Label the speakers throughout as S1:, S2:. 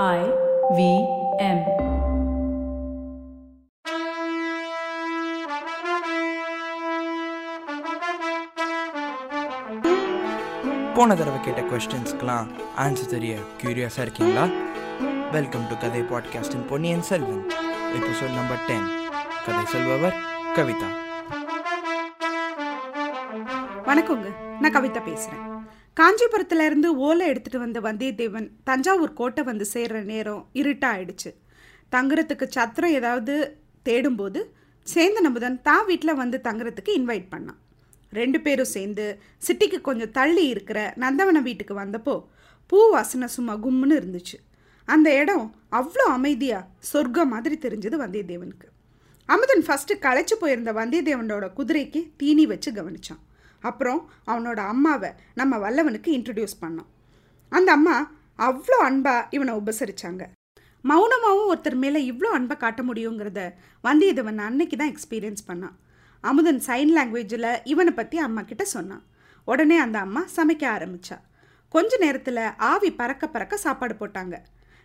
S1: I V M.
S2: போன தடவை கேட்ட கொஸ்டின்ஸ்க்கெலாம் ஆன்சர் தெரிய க்யூரியஸாக இருக்கீங்களா? வெல்கம் டு கதை பாட்காஸ்டின் Ponniyin Selvan episode number ten கதை சொல்பவர் கவிதா.
S3: வணக்கங்க நான் கவிதா பேசுறேன். காஞ்சிபுரத்துல இருந்து ஓலை எடுத்துட்டு வந்த வந்தியத்தேவன் தஞ்சாவூர் கோட்டை வந்து சேர்ற நேரம் இருட்டாயிடுச்சு. தங்குறதுக்கு சத்திரம் ஏதாவது தேடும்போது சேர்ந்த அமுதன் தான் வீட்டில் வந்து தங்குறதுக்கு இன்வைட் பண்ணான். ரெண்டு பேரும் சேர்ந்து சிட்டிக்கு கொஞ்சம் தள்ளி இருக்கிற நந்தவன வீட்டுக்கு வந்தப்போ பூ வாசனை சும்மா கும்முன்னு இருந்துச்சு. அந்த இடம் அவ்வளோ அமைதியாக சொர்க்கம் மாதிரி தெரிஞ்சது வந்தியத்தேவனுக்கு. அமுதன் ஃபஸ்ட்டு களைச்சு போயிருந்த வந்தியத்தேவனோட குதிரைக்கு தீனி வச்சு கவனிச்சான். அப்புறம் அவனோட அம்மாவை நம்ம வல்லவனுக்கு இன்ட்ரடியூஸ் பண்ணோம். அந்த அம்மா அவ்வளோ அன்பாக இவனை உபசரித்தாங்க மௌனமாகவும் ஒருத்தர் மேலே இவ்வளோ அன்பை காட்ட முடியுங்கிறத வந்தியத்தேவன் அன்னைக்கு தான் எக்ஸ்பீரியன்ஸ் பண்ணான். அமுதன் சைன் லாங்குவேஜில் இவனை பற்றி அம்மா கிட்ட சொன்னான். உடனே அந்த அம்மா சமைக்க ஆரம்பித்தா கொஞ்ச நேரத்தில் ஆவி பறக்க பறக்க சாப்பாடு போட்டாங்க.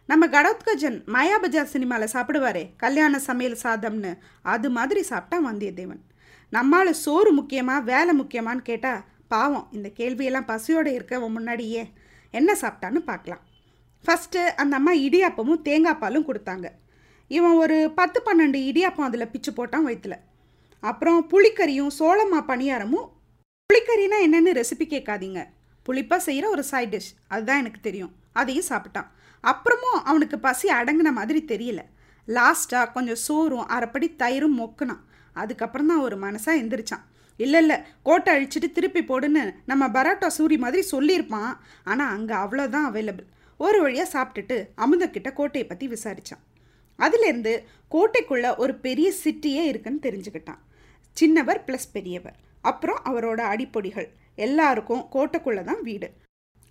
S3: நம்ம கடோத்கஜன் மாயாபஜார் சினிமாவில் சாப்பிடுவாரே கல்யாண சமையல் சாதம்னு அது மாதிரி சாப்பிட்டான் வந்தியத்தேவன். நம்மால் சோறு முக்கியமா வேலை முக்கியமான்னு கேட்டால் பாவம் இந்த கேள்வியெல்லாம் பசியோடு இருக்கவன் முன்னாடியே. என்ன சாப்பிட்டான்னு பார்க்கலாம். ஃபஸ்ட்டு அந்த அம்மா இடியாப்பமும் தேங்காய் பாலும் கொடுத்தாங்க. இவன் ஒரு பத்து பன்னெண்டு இடியாப்பம் அதில் பிச்சு போட்டான் வயிற்றுல அப்புறம் புளிக்கறியும் சோளமா பணியாரமும் புளிக்கறினா என்னென்னு ரெசிபி கேட்காதீங்க. புளிப்பாக செய்கிற ஒரு சைட் டிஷ் அதுதான் எனக்கு தெரியும். அதையும் சாப்பிட்டான். அப்புறமும் அவனுக்கு பசி அடங்கின மாதிரி தெரியல. லாஸ்ட்டாக கொஞ்சம் சோறும் அரைப்படி தயிரும் மொக்குனான். அதுக்கப்புறம் தான் ஒரு மனசாக எந்திரிச்சான். இல்லை இல்லை கோட்டை அழிச்சிட்டு திருப்பி போடுன்னு நம்ம பரோட்டா சூரி மாதிரி சொல்லியிருப்பான். ஆனால் அங்கே அவ்வளோதான் அவைலபிள் ஒரு வழியாக சாப்பிட்டுட்டு அமுதக்கிட்ட கோட்டையை பற்றி விசாரித்தான் அதுலேருந்து கோட்டைக்குள்ளே ஒரு பெரிய சிட்டியே இருக்குன்னு தெரிஞ்சுக்கிட்டான். சின்னவர் ப்ளஸ் பெரியவர். அப்புறம் அவரோட அடிப்பொடிகள். எல்லாருக்கும் கோட்டைக்குள்ளே தான் வீடு.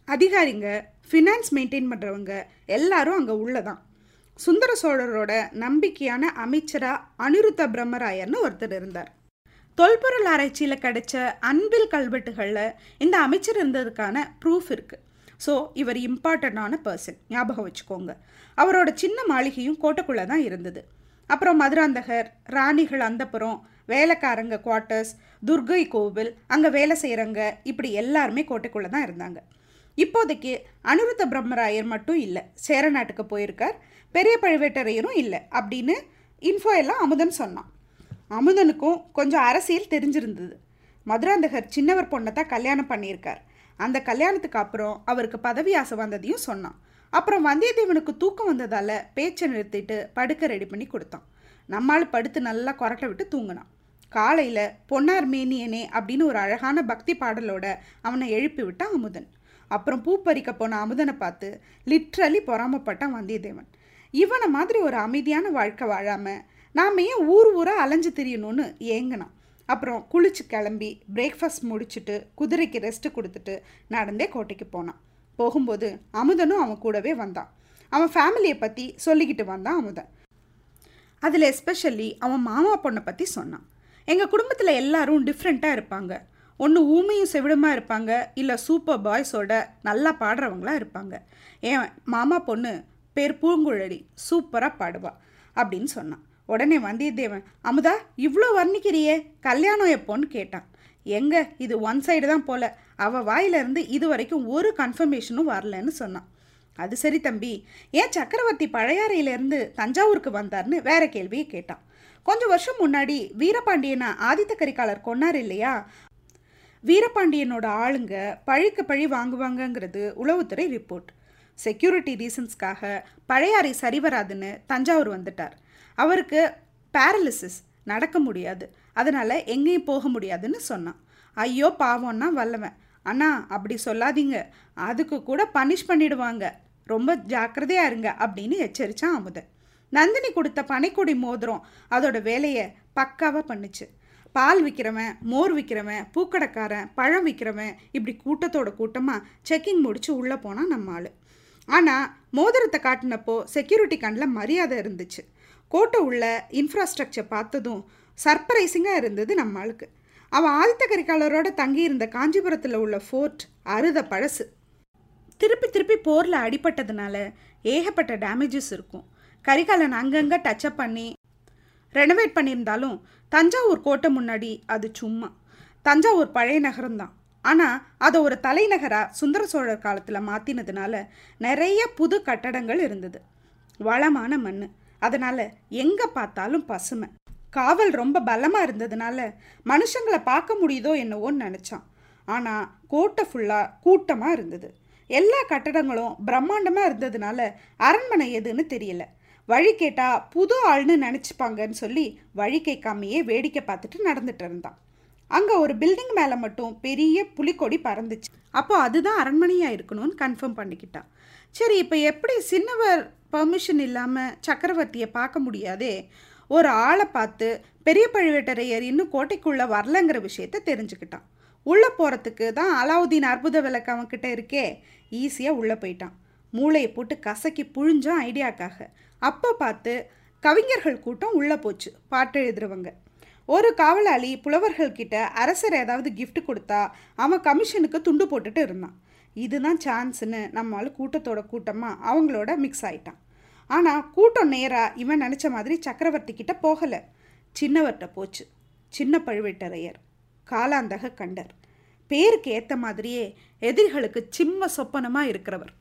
S3: அதிகாரிங்க ஃபினான்ஸ் மெயின்டைன் பண்ணுறவங்க எல்லாரும் அங்கே உள்ளதான். சுந்தர சோழரோட நம்பிக்கையான அமைச்சராக அனிருத்த பிரம்மராயர்னு ஒருத்தர் இருந்தார். தொல்பொருள் ஆராய்ச்சியில் கிடைச்ச அன்பில் கல்வெட்டுகளில் இந்த அமைச்சர் இருந்ததுக்கான ப்ரூஃப் இருக்குது ஸோ இவர் இம்பார்ட்டண்ட்டான பர்சன் ஞாபகம் வச்சுக்கோங்க. அவரோட சின்ன மாளிகையும் கோட்டைக்குள்ளே தான் இருந்தது. அப்புறம் மதுராந்தகர் ராணிகள் அந்தப்புறம் வேலைக்காரங்க குவார்ட்டர்ஸ் துர்கை கோவில் அங்கே வேலை செய்கிறவங்க இப்படி எல்லாருமே கோட்டைக்குள்ளே தான் இருந்தாங்க. இப்போதைக்கு அனிருத்த பிரம்மராயர் மட்டும் இல்லை சேர நாட்டுக்கு போயிருக்கார். பெரிய பழுவேட்டரையரும் இல்லை அப்படின்னு இன்ஃபோ எல்லாம் அமுதன் சொன்னான். அமுதனுக்கும் கொஞ்சம் அரசியல் தெரிஞ்சிருந்தது. மதுராந்தகர் சின்னவர் பொண்ணை தான் கல்யாணம் பண்ணியிருக்கார். அந்த கல்யாணத்துக்கு அப்புறம் அவருக்கு பதவி ஆசை வந்ததையும் சொன்னான். அப்புறம் வந்தியத்தேவனுக்கு தூக்கம் வந்ததால் பேச்சை நிறுத்திட்டு படுக்க ரெடி பண்ணி கொடுத்தான். நம்மால் படுத்து நல்லா கொரட்டை விட்டு தூங்கினான். காலையில் பொன்னார் மேனியனே அப்படின்னு ஒரு அழகான பக்தி பாடலோட அவனை எழுப்பி விட்டான் அமுதன். அப்புறம் பூ பறிக்க போன அமுதனை பார்த்து லிட்ரலி பொறாமப்பட்டான் வந்தியத்தேவன். இவனை மாதிரி ஒரு அமைதியான வாழ்க்கை வாழாமல் நாம் ஏன் ஊர் ஊராக அலைஞ்சு திரியணும்னு ஏங்கினான். அப்புறம் குளிச்சு கிளம்பி பிரேக்ஃபாஸ்ட் முடிச்சுட்டு குதிரைக்கு ரெஸ்ட்டு கொடுத்துட்டு நடந்தே கோட்டைக்கு போனான். போகும்போது அமுதனும் அவன் கூடவே வந்தான். அவன் ஃபேமிலியை பற்றி சொல்லிக்கிட்டு வந்தான் அமுதன். அதில் எஸ்பெஷலி அவன் மாமா பொண்ணை பற்றி சொன்னான். எங்கள் குடும்பத்தில் எல்லாரும் டிஃப்ரெண்ட்டாக இருப்பாங்க. ஒன்று ஊமையும் செவிடமாக இருப்பாங்க இல்லை சூப்பர் பாய்ஸோட நல்லா பாடுறவங்களா இருப்பாங்க. ஏன் மாமா பொண்ணு பேர் பூங்குழலி சூப்பராக பாடுவா அப்படின்னு சொன்னான். உடனே வந்தியத்தேவன் அமுதா இவ்வளோ வர்ணிக்கிறியே? கல்யாணம் எப்போன்னு கேட்டான். எங்க? இது ஒன் சைடு தான் போல. அவள் வாயிலிருந்து இது வரைக்கும் ஒரு கன்ஃபர்மேஷனும் வரலன்னு சொன்னான். அது சரி தம்பி. ஏன் சக்கரவர்த்தி பழையாறையிலேருந்து தஞ்சாவூருக்கு வந்தார்னு வேற கேள்வியை கேட்டான். கொஞ்சம் வருஷம் முன்னாடி வீரபாண்டியனை ஆதித்த கரிகாலர் கொன்னார் இல்லையா? வீரபாண்டியனோட ஆளுங்க பழிக்கு பழி வாங்குவாங்கங்கிறது உளவுத்துறை ரிப்போர்ட். செக்யூரிட்டி ரீசன்ஸ்க்காக பழையாறை சரிவராதுன்னு தஞ்சாவூர் வந்துட்டார். அவருக்கு பேரலிசிஸ் நடக்க முடியாது. அதனால் எங்கேயும் போக முடியாதுன்னு சொன்னான். ஐயோ பாவம்னா வல்லவன். அண்ணா அப்படி சொல்லாதீங்க. அதுக்கு கூட பனிஷ் பண்ணிடுவாங்க. ரொம்ப ஜாக்கிரதையாக இருங்க அப்படின்னு எச்சரித்தான் அமுதன். நந்தினி கொடுத்த பனைக்கொடி மோதிரம் அதோட வேலையை பக்காவாக பண்ணுச்சு. பால் விற்கிறவன் மோர் விற்கிறவன் பூக்கடைக்காரன் பழம் விற்கிறவன் இப்படி கூட்டத்தோட கூட்டமாக செக்கிங் முடித்து உள்ளே போனால் நம்ம ஆள். ஆனால் மோதிரத்தை காட்டினப்போ செக்யூரிட்டி கண்ணில் மரியாதை இருந்துச்சு. கோட்டை உள்ள இன்ஃப்ராஸ்ட்ரக்சர் பார்த்ததும் சர்ப்ரைசிங்காக இருந்தது நம்ம ஆளுக்கு. அவன் ஆதித்த கரிகாலரோட தங்கியிருந்த காஞ்சிபுரத்தில் உள்ள ஃபோர்ட் அறுத பழசு. திருப்பி திருப்பி போரில் அடிபட்டதுனால ஏகப்பட்ட டேமேஜஸ் இருக்கும். கரிகாலன் அங்கங்கே டச்சப் பண்ணி ரெனோவேட் பண்ணியிருந்தாலும் தஞ்சாவூர் கோட்டை முன்னாடி அது சும்மா. தஞ்சாவூர் பழைய நகரம்தான் ஆனால் அதை ஒரு தலைநகராக சுந்தர சோழர் காலத்தில் மாற்றினதுனால நிறைய புது கட்டடங்கள் இருந்தது. வளமான மண் அதனால் எங்கே பார்த்தாலும் பசுமை. காவல் ரொம்ப பலமாக இருந்ததுனால மனுஷங்களை பார்க்க முடியுதோ என்னவோன்னு நினச்சான். ஆனால் கோட்டை ஃபுல்லாக கூட்டமாக இருந்தது. எல்லா கட்டடங்களும் பிரம்மாண்டமாக இருந்ததுனால அரண்மனை எதுன்னு தெரியல. வழி கேட்டால் புது ஆள்னு நினச்சிப்பாங்கன்னு சொல்லி வழி கேட்காமையே வேடிக்கை பார்த்துட்டு நடந்துட்டு இருந்தான். அங்கே ஒரு பில்டிங் மேலே மட்டும் பெரிய புலிக்கொடி பறந்துச்சு. அப்போ அதுதான் அரண்மனையாக இருக்கணும்னு கன்ஃபார்ம் பண்ணிக்கிட்டான். சரி இப்போ எப்படி சின்னவர் பர்மிஷன் இல்லாமல் சக்கரவர்த்தியை பார்க்க முடியாதே? ஒரு ஆளை பார்த்து பெரிய பழுவேட்டரையர் இன்னும் கோட்டைக்குள்ளே வரலங்கிற விஷயத்த தெரிஞ்சுக்கிட்டான். உள்ளே போகிறதுக்கு தான் அலாவுதீன் அற்புத விளக்கு அவன்கிட்ட இருக்கே. ஈஸியாக உள்ளே போயிட்டான். மூளையை போட்டு கசக்கி புழிஞ்சான் ஐடியாக்காக. அப்போ பார்த்து கவிஞர்கள் கூட்டம் உள்ளே போச்சு பாட்டு எழுதுறவங்க. ஒரு காவலாளி புலவர்கள் கிட்ட அரசர் ஏதாவது கிஃப்ட் கொடுத்தா அவன் கமிஷனுக்கு துண்டு போட்டுட்டு இருந்தான். இதுதான் சான்ஸ்னு நம்மளால் கூட்டத்தோட கூட்டமாக அவங்களோட மிக்ஸ் ஆயிட்டான். ஆனால் கூட்டம் நேராக இவன் நினச்ச மாதிரி சக்கரவர்த்தி கிட்ட போகலை. சின்னவர்கிட்ட போச்சு. சின்ன பழுவேட்டரையர் காலாந்தக கண்டர். பேருக்கு ஏற்ற மாதிரியே எதிரிகளுக்கு சிம்ம சொப்பனமாக இருக்கிறவர்.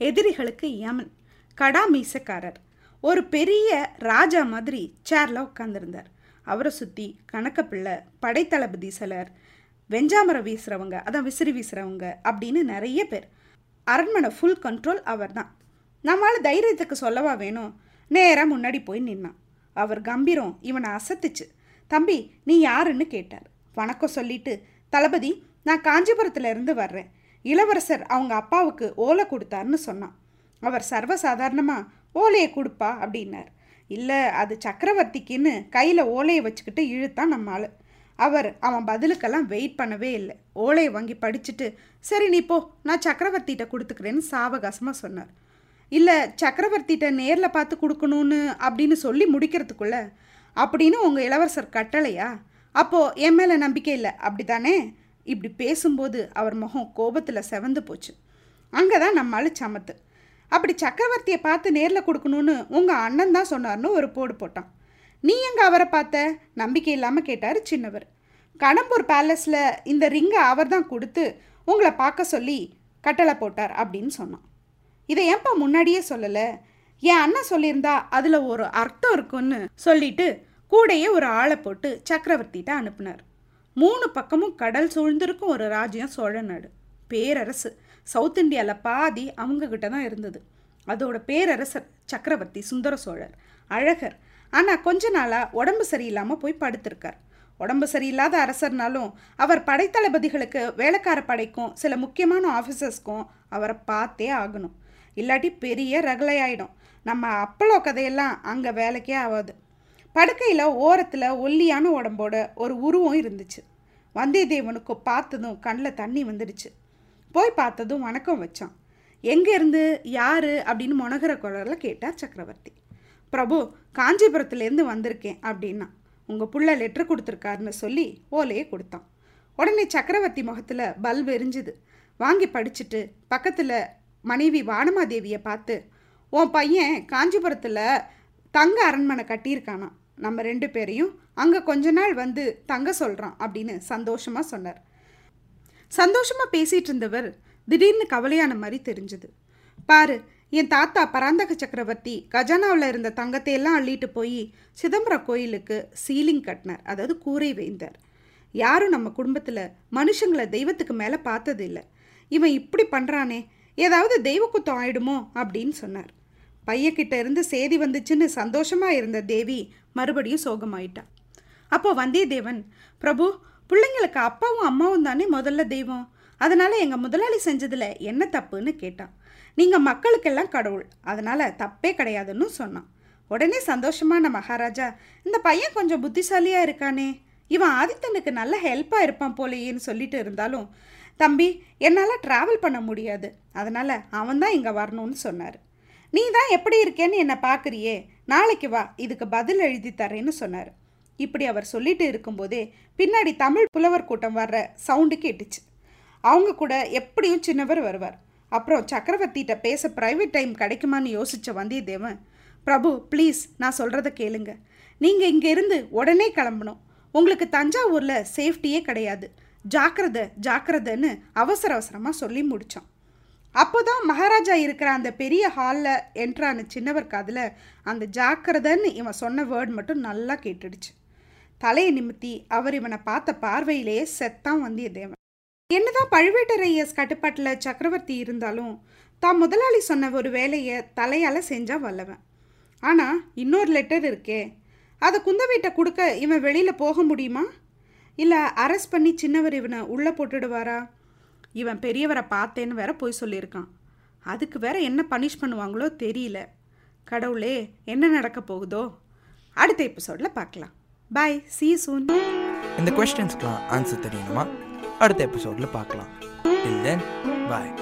S3: எதிரிகளுக்கு யமன். கடா மீசக்காரர். ஒரு பெரிய ராஜா மாதிரி சேரில் உட்காந்துருந்தார் அவரை சுற்றி கணக்கப்பிள்ளை படைத்தளபதி சிலர் வெஞ்சாமரம் வீசுகிறவங்க அதான் விசிறி வீசுகிறவங்க அப்படின்னு நிறைய பேர். அரண்மனை ஃபுல் கண்ட்ரோல் அவர் தான் நம்மளால் தைரியத்துக்கு சொல்லவா வேணும்? நேராக முன்னாடி போய் நின்னான். அவர் கம்பீரம் இவனை அசத்துச்சு. தம்பி நீ யாருன்னு கேட்டார். வணக்கம் சொல்லிட்டு தளபதி நான் காஞ்சிபுரத்துலேருந்து வர்றேன். இளவரசர் அவங்க அப்பாவுக்கு ஓலை கொடுத்தாருன்னு சொன்னான். அவர் சர்வசாதாரணமாக ஓலையை கொடுப்பா அப்படின்னார். இல்லை அது சக்கரவர்த்திக்குன்னு கையில் ஓலையை வச்சுக்கிட்டு இழுத்தான் நம்ம அவர் அவன் பதிலுக்கெல்லாம் வெயிட் பண்ணவே இல்லை. ஓலையை வாங்கி படிச்சுட்டு சரி நீ போ நான் சக்கரவர்த்திகிட்ட கொடுத்துக்கிறேன்னு சாவகாசமாக சொன்னார். இல்லை சக்கரவர்த்திகிட்ட நேரில் பார்த்து கொடுக்கணும்னு அப்படின்னு சொல்லி முடிக்கிறதுக்குள்ள அப்படின்னு உங்கள் இளவரசர் கட்டளையா? அப்போது என் மேலே நம்பிக்கை இல்லை. அப்படி தானே இப்படி பேசும்போது அவர் முகம் கோபத்தில் செவந்து போச்சு. அங்கே தான் நம்மால் சமத்து. அப்படி சக்கரவர்த்தியை பார்த்து நேரில் கொடுக்கணும்னு உங்கள் அண்ணன் தான் சொன்னார்னு ஒரு போடு போட்டான். நீ எங்கே அவரை பார்த்த? நம்பிக்கை இல்லாமல் கேட்டார் சின்னவர். கடம்பூர் பேலஸில் இந்த ரிங்கை அவர் தான் கொடுத்து உங்களை பார்க்க சொல்லி கட்டளை போட்டார் அப்படின்னு சொன்னான். இதை ஏன்பா முன்னாடியே சொல்லலை? என் அண்ணன் சொல்லியிருந்தா அதில் ஒரு அர்த்தம் இருக்குன்னு சொல்லிட்டு கூடையே ஒரு ஆளை போட்டு சக்கரவர்த்திகிட்ட அனுப்புனார். மூணு பக்கமும் கடல் சூழ்ந்திருக்கும் ஒரு ராஜ்யம் சோழ நாடு. பேரரசு. சவுத் இந்தியாவில் பாதி அவங்கக்கிட்ட தான் இருந்தது. அதோட பேரரசர் சக்கரவர்த்தி சுந்தர சோழர் அழகர். ஆனால் கொஞ்ச நாளாக உடம்பு சரியில்லாமல் போய் படுத்திருக்கார். உடம்பு சரியில்லாத அரசர்னாலும் அவர் படைத்தளபதிகளுக்கு வேலைக்கார படைக்கும் சில முக்கியமான ஆஃபீஸர்ஸ்க்கும் அவரை பார்த்தே ஆகணும். இல்லாட்டி பெரிய ரகலையாயிடும். நம்ம அப்பளோ கதையெல்லாம் அங்கே வேலைக்கே ஆகாது படுக்கையில் ஓரத்தில் ஒல்லியான உடம்போட ஒரு உருவம் இருந்துச்சு. வந்தியத்தேவனுக்கு பார்த்ததும் கண்ணில் தண்ணி வந்துடுச்சு. போய் பார்த்ததும் வணக்கம் வச்சான். எங்கேருந்து யார்? அப்படின்னு முனகிற குரலில் கேட்டார் சக்கரவர்த்தி. பிரபு காஞ்சிபுரத்துலேருந்து வந்திருக்கேன் அப்படின்னா. உங்கள் புள்ள லெட்ரு கொடுத்துருக்காருன்னு சொல்லி ஓலையே கொடுத்தான். உடனே சக்கரவர்த்தி முகத்தில் பல்ப் எரிஞ்சுது. வாங்கி படிச்சுட்டு பக்கத்தில் மனைவி வானமாதேவியை பார்த்து உன் பையன் காஞ்சிபுரத்தில் தங்க அரண்மனை கட்டியிருக்கானா நம்ம ரெண்டு பேரையும் அங்கே கொஞ்ச நாள் வந்து தங்க சொல்கிறான் அப்படின்னு சந்தோஷமாக சொன்னார். சந்தோஷமாக பேசிகிட்டு இருந்தவர் திடீர்னு கவலையான மாதிரி தெரிஞ்சது. பாரு என் தாத்தா பராந்தக சக்கரவர்த்தி கஜானாவில் இருந்த தங்கத்தை எல்லாம் அள்ளிட்டு போய் சிதம்பரம் கோயிலுக்கு சீலிங் கட்டினார். அதாவது கூரை வைந்தார். யாரும் நம்ம குடும்பத்தில் மனுஷங்களை தெய்வத்துக்கு மேலே பார்த்தது இல்லை. இவன் இப்படி பண்ணுறானே ஏதாவது தெய்வ குத்தம் ஆயிடுமோ அப்படின்னு சொன்னார். பையக்கிட்ட இருந்து சேதி வந்துச்சுன்னு சந்தோஷமாக இருந்த தேவி மறுபடியும் சோகமாயிட்டா. அப்போ வந்தியத்தேவன் பிரபு பிள்ளைங்களுக்கு அப்பாவும் அம்மாவும் தானே முதல்ல தெய்வம். அதனால் எங்கள் முதலாளி செஞ்சதில் என்ன தப்புன்னு கேட்டான் நீங்கள் மக்களுக்கெல்லாம் கடவுள். அதனால் தப்பே கிடையாதுன்னு சொன்னான். உடனே சந்தோஷமான மகாராஜா இந்த பையன் கொஞ்சம் புத்திசாலியாக இருக்கானே. இவன் ஆதித்தனுக்கு நல்ல ஹெல்ப்பாக இருப்பான் போலேன்னு சொல்லிட்டு இருந்தாலும் தம்பி என்னால் ட்ராவல் பண்ண முடியாது. அதனால் அவன் தான் இங்கே வரணும்னு சொன்னார். நீ தான் எப்படி இருக்கேன்னு என்னை பார்க்குறியே நாளைக்கு வா இதுக்கு பதில் எழுதி தரேன்னு சொன்னார். இப்படி அவர் சொல்லிட்டு இருக்கும்போதே பின்னாடி தமிழ் புலவர் கூட்டம் வர்ற சவுண்டு கேட்டுச்சு. அவங்க கூட எப்படியும் சின்னவர் வருவார். அப்புறம் சக்கரவர்த்திகிட்ட பேச ப்ரைவேட் டைம் கிடைக்குமான்னு யோசித்த வந்தியத்தேவன் பிரபு ப்ளீஸ் நான் சொல்கிறத கேளுங்க. நீங்கள் இங்கேருந்து உடனே கிளம்பணும். உங்களுக்கு தஞ்சாவூரில் சேஃப்டியே கிடையாது. ஜாக்கிரதை ஜாக்கிரதைன்னு அவசர அவசரமாக சொல்லி முடித்தோம் அப்போ தான் மகாராஜா இருக்கிற அந்த பெரிய ஹாலில் என்ட்ரான சின்னவர் காதில் அந்த ஜாக்கிரதைன்னு இவன் சொன்ன வேர்ட் மட்டும் நல்லா கேட்டுடுச்சு. தலையை நிமித்தி அவர் இவனை பார்த்த பார்வையிலேயே செத்தான் வந்தியத்தேவன் என்னதான் பழுவேட்டரையஸ் கட்டுப்பாட்டில் சக்கரவர்த்தி இருந்தாலும் தான் முதலாளி சொன்ன ஒரு வேலையை தலையால் செஞ்சா வல்லவன். ஆனால் இன்னொரு லெட்டர் இருக்கே. அதை குந்தவைட்ட கொடுக்க இவன் வெளியில் போக முடியுமா? இல்லை அரெஸ்ட் பண்ணி சின்னவர் இவனை உள்ளே போட்டுடுவாரா? இவன் பெரியவரை பார்த்தேன்னு வேற போய் சொல்லியிருக்கான். அதுக்கு வேற என்ன பனிஷ் பண்ணுவாங்களோ தெரியல. கடவுளே என்ன நடக்க போகுதோ? அடுத்த எபிசோடில் பார்க்கலாம். பாய் சி சூன்
S2: இந்த கொஸ்டின்ஸ்க்கெலாம் ஆன்சர் தெரியணுமா அடுத்த எபிசோடில் பார்க்கலாம். டில் தென் பாய்